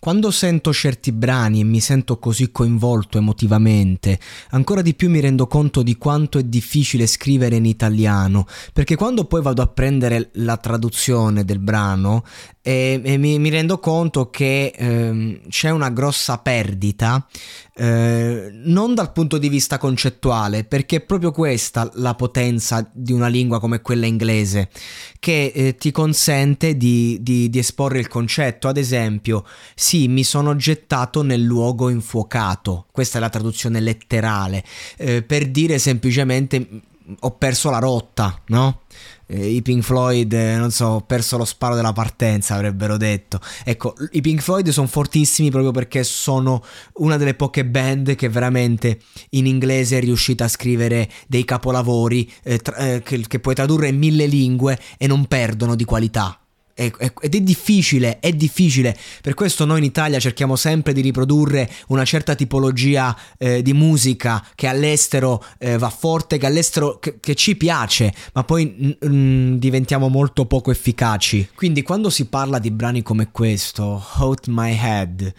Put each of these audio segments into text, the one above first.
Quando sento certi brani e mi sento così coinvolto emotivamente, ancora di più mi rendo conto di quanto è difficile scrivere in italiano, perché quando poi vado a prendere la traduzione del brano e, e mi, mi, rendo conto che ehm, c'è una grossa perdita, eh, non dal punto di vista concettuale, perché è proprio questa la potenza di una lingua come quella inglese, che eh, ti consente di, di, di, esporre il concetto. Ad esempio, sì, mi sono gettato nel luogo infuocato, questa è la traduzione letterale, eh, per dire semplicemente ho perso la rotta, no? Eh, I Pink Floyd, eh, non so, ho perso lo sparo della partenza, avrebbero detto. Ecco, i Pink Floyd sono fortissimi proprio perché sono una delle poche band che veramente in inglese è riuscita a scrivere dei capolavori eh, tra- eh, che, che puoi tradurre in mille lingue e non perdono di qualità ed è difficile, è difficile. Per questo noi in Italia cerchiamo sempre di riprodurre una certa tipologia eh, di musica che all'estero eh, va forte, che all'estero che, che ci piace, ma poi mm, mm, diventiamo molto poco efficaci. Quindi quando si parla di brani come questo, Hot My Head,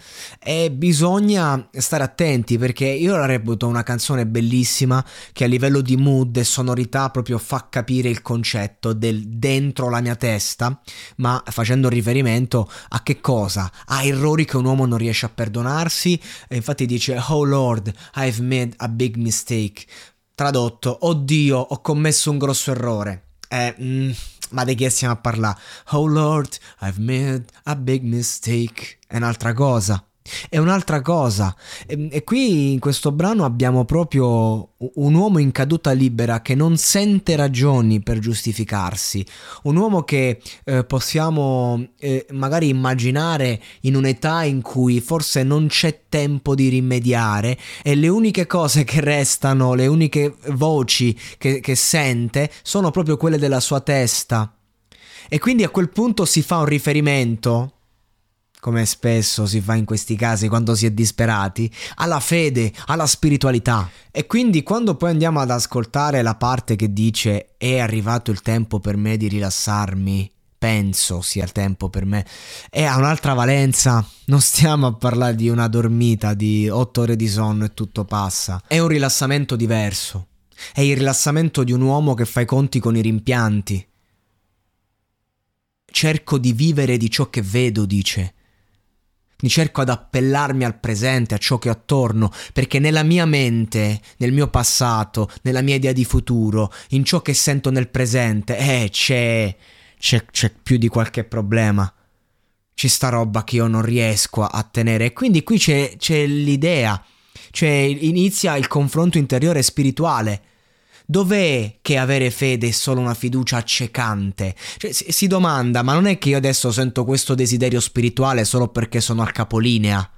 eh, bisogna stare attenti perché io la reputo una canzone bellissima che a livello di mood e sonorità proprio fa capire il concetto del dentro la mia testa, ma facendo riferimento a che cosa? A errori che un uomo non riesce a perdonarsi. E infatti dice, Oh Lord, I've made a big mistake. Tradotto, oddio, ho commesso un grosso errore. Eh, mm, ma di che stiamo a parlare? Oh Lord, I've made a big mistake. È un'altra cosa è un'altra cosa. E, e, qui in questo brano abbiamo proprio un uomo in caduta libera che non sente ragioni per giustificarsi, un uomo che eh, possiamo eh, magari immaginare in un'età in cui forse non c'è tempo di rimediare e le uniche cose che restano, le uniche voci che, che sente sono proprio quelle della sua testa. E quindi a quel punto si fa un riferimento come spesso si fa in questi casi quando si è disperati, alla fede, alla spiritualità. E quindi quando poi andiamo ad ascoltare la parte che dice è arrivato il tempo per me di rilassarmi, penso sia il tempo per me, e ha un'altra valenza. Non stiamo a parlare di una dormita di otto ore di sonno e tutto passa. È un rilassamento diverso. È il rilassamento di un uomo che fa i conti con i rimpianti. Cerco di vivere di ciò che vedo, dice cerco ad appellarmi al presente, a ciò che ho attorno, perché nella mia mente, nel mio passato, nella mia idea di futuro, in ciò che sento nel presente, eh, c'è, c'è, c'è più di qualche problema. C'è sta roba che io non riesco a tenere. E quindi qui c'è, c'è l'idea, cioè inizia il confronto interiore spirituale Dov'è che avere fede è solo una fiducia accecante? Cioè, si, si domanda, ma non è che io adesso sento questo desiderio spirituale solo perché sono al capolinea?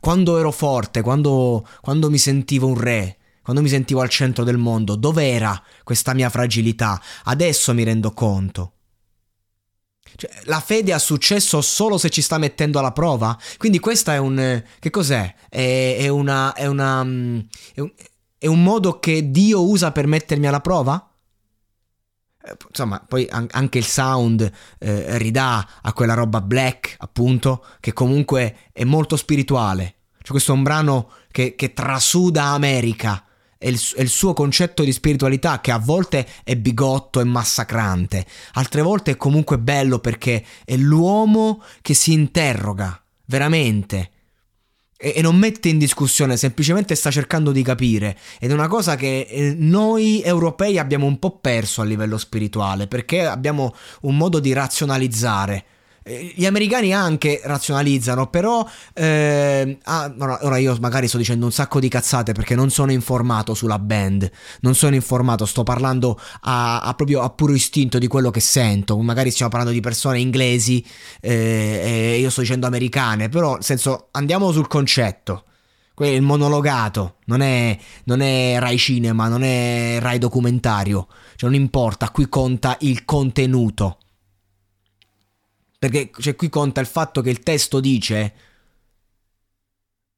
Quando ero forte, quando, quando mi sentivo un re, quando mi sentivo al centro del mondo, dov'era questa mia fragilità? Adesso mi rendo conto. Cioè, la fede ha successo solo se ci sta mettendo alla prova? Quindi questa è un... che cos'è? È, è una... È una... Mm, è un, è un modo che Dio usa per mettermi alla prova? Eh, insomma, poi anche il sound eh, ridà a quella roba black, appunto, che comunque è molto spirituale. Cioè, questo è un brano che, che trasuda America. È il, il, suo concetto di spiritualità che a volte è bigotto e massacrante, altre volte è comunque bello perché è l'uomo che si interroga veramente e, non mette in discussione, semplicemente sta cercando di capire. Ed è una cosa che eh, noi europei abbiamo un po' perso a livello spirituale, perché abbiamo un modo di razionalizzare. Eh, gli americani anche razionalizzano, però eh, ah, ora io magari sto dicendo un sacco di cazzate perché non sono informato sulla band, non sono informato, sto parlando a, a proprio a puro istinto di quello che sento, magari stiamo parlando di persone inglesi eh, e io sto dicendo americane, però nel senso andiamo sul concetto. Il monologato non è, non è Rai Cinema, non è Rai documentario, cioè non importa, qui conta il contenuto. Perché cioè, qui conta il fatto che il testo dice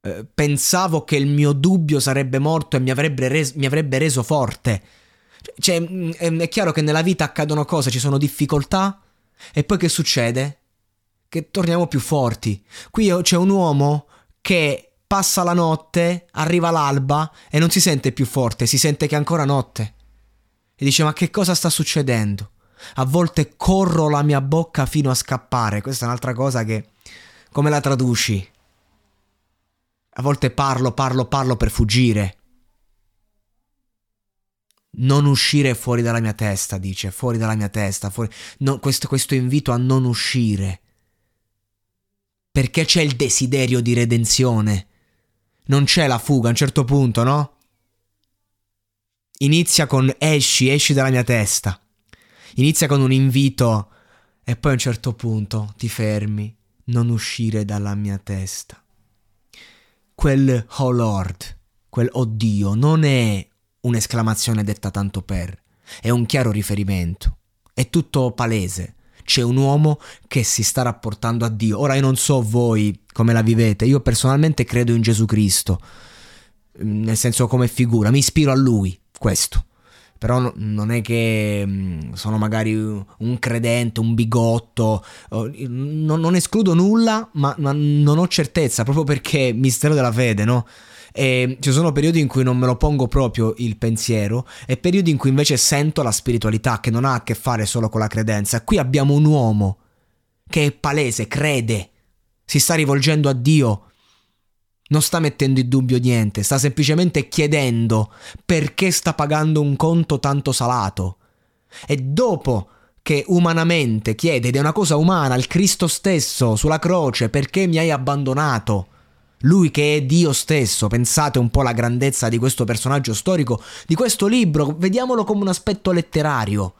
eh, pensavo che il mio dubbio sarebbe morto e mi avrebbe, res- mi avrebbe reso forte. Cioè, mm, è chiaro che nella vita accadono cose, ci sono difficoltà e poi che succede? Che torniamo più forti. Qui c'è un uomo che passa la notte, arriva l'alba e non si sente più forte, si sente che è ancora notte. E dice ma che cosa sta succedendo? A volte corro la mia bocca fino a scappare. Questa è un'altra cosa che... Come la traduci? A volte parlo, parlo, parlo per fuggire. Non uscire fuori dalla mia testa, dice, fuori dalla mia testa, fuori... no, questo, questo invito a non uscire. Perché c'è il desiderio di redenzione. Non c'è la fuga a un certo punto, no? Inizia con esci, esci dalla mia testa inizia con un invito e poi a un certo punto ti fermi, non uscire dalla mia testa. Quel oh Lord, quel oh Dio non è un'esclamazione detta tanto per, è un chiaro riferimento, è tutto palese. C'è un uomo che si sta rapportando a Dio. Ora io non so voi come la vivete, io personalmente credo in Gesù Cristo, nel senso come figura, mi ispiro a lui, questo però non è che mm, sono magari un credente, un bigotto, non, escludo nulla, ma, ma, non ho certezza, proprio perché mistero della fede, no? E ci sono periodi in cui non me lo pongo proprio il pensiero e periodi in cui invece sento la spiritualità che non ha a che fare solo con la credenza. Qui abbiamo un uomo che è palese, crede, si sta rivolgendo a Dio non sta mettendo in dubbio niente, sta semplicemente chiedendo perché sta pagando un conto tanto salato. E dopo che umanamente chiede, ed è una cosa umana, il Cristo stesso sulla croce, perché mi hai abbandonato? Lui che è Dio stesso, pensate un po' alla grandezza di questo personaggio storico, di questo libro, vediamolo come un aspetto letterario.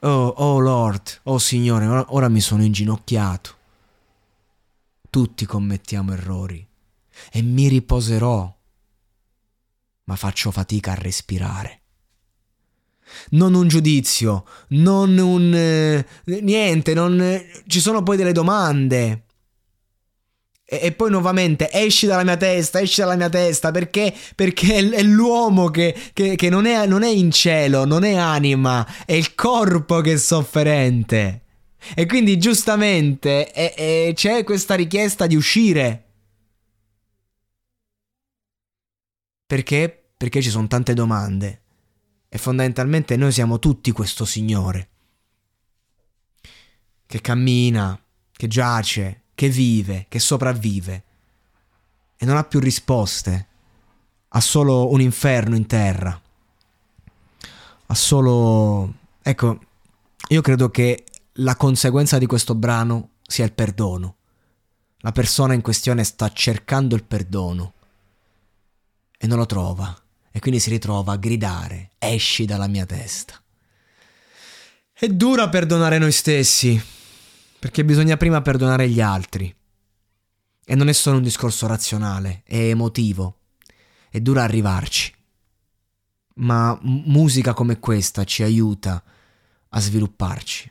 Oh, oh Lord, oh Signore, ora mi sono inginocchiato. Tutti commettiamo errori e mi riposerò, ma faccio fatica a respirare. Non un giudizio, non un... Eh, niente, non... Eh, ci sono poi delle domande. E, e, poi nuovamente esci dalla mia testa, esci dalla mia testa, perché, perché è l'uomo che, che, che non, è, non è in cielo, non è anima, è il corpo che è sofferente. E quindi giustamente e, e c'è questa richiesta di uscire. Perché? Perché ci sono tante domande. E fondamentalmente noi siamo tutti questo Signore. Che cammina, che giace, che vive, che sopravvive. E non ha più risposte. Ha solo un inferno in terra. Ha solo... Ecco, io credo che la conseguenza di questo brano sia il perdono. La persona in questione sta cercando il perdono e non lo trova e quindi si ritrova a gridare esci dalla mia testa. È dura perdonare noi stessi perché bisogna prima perdonare gli altri e non è solo un discorso razionale, è emotivo, è dura arrivarci. Ma musica come questa ci aiuta a svilupparci.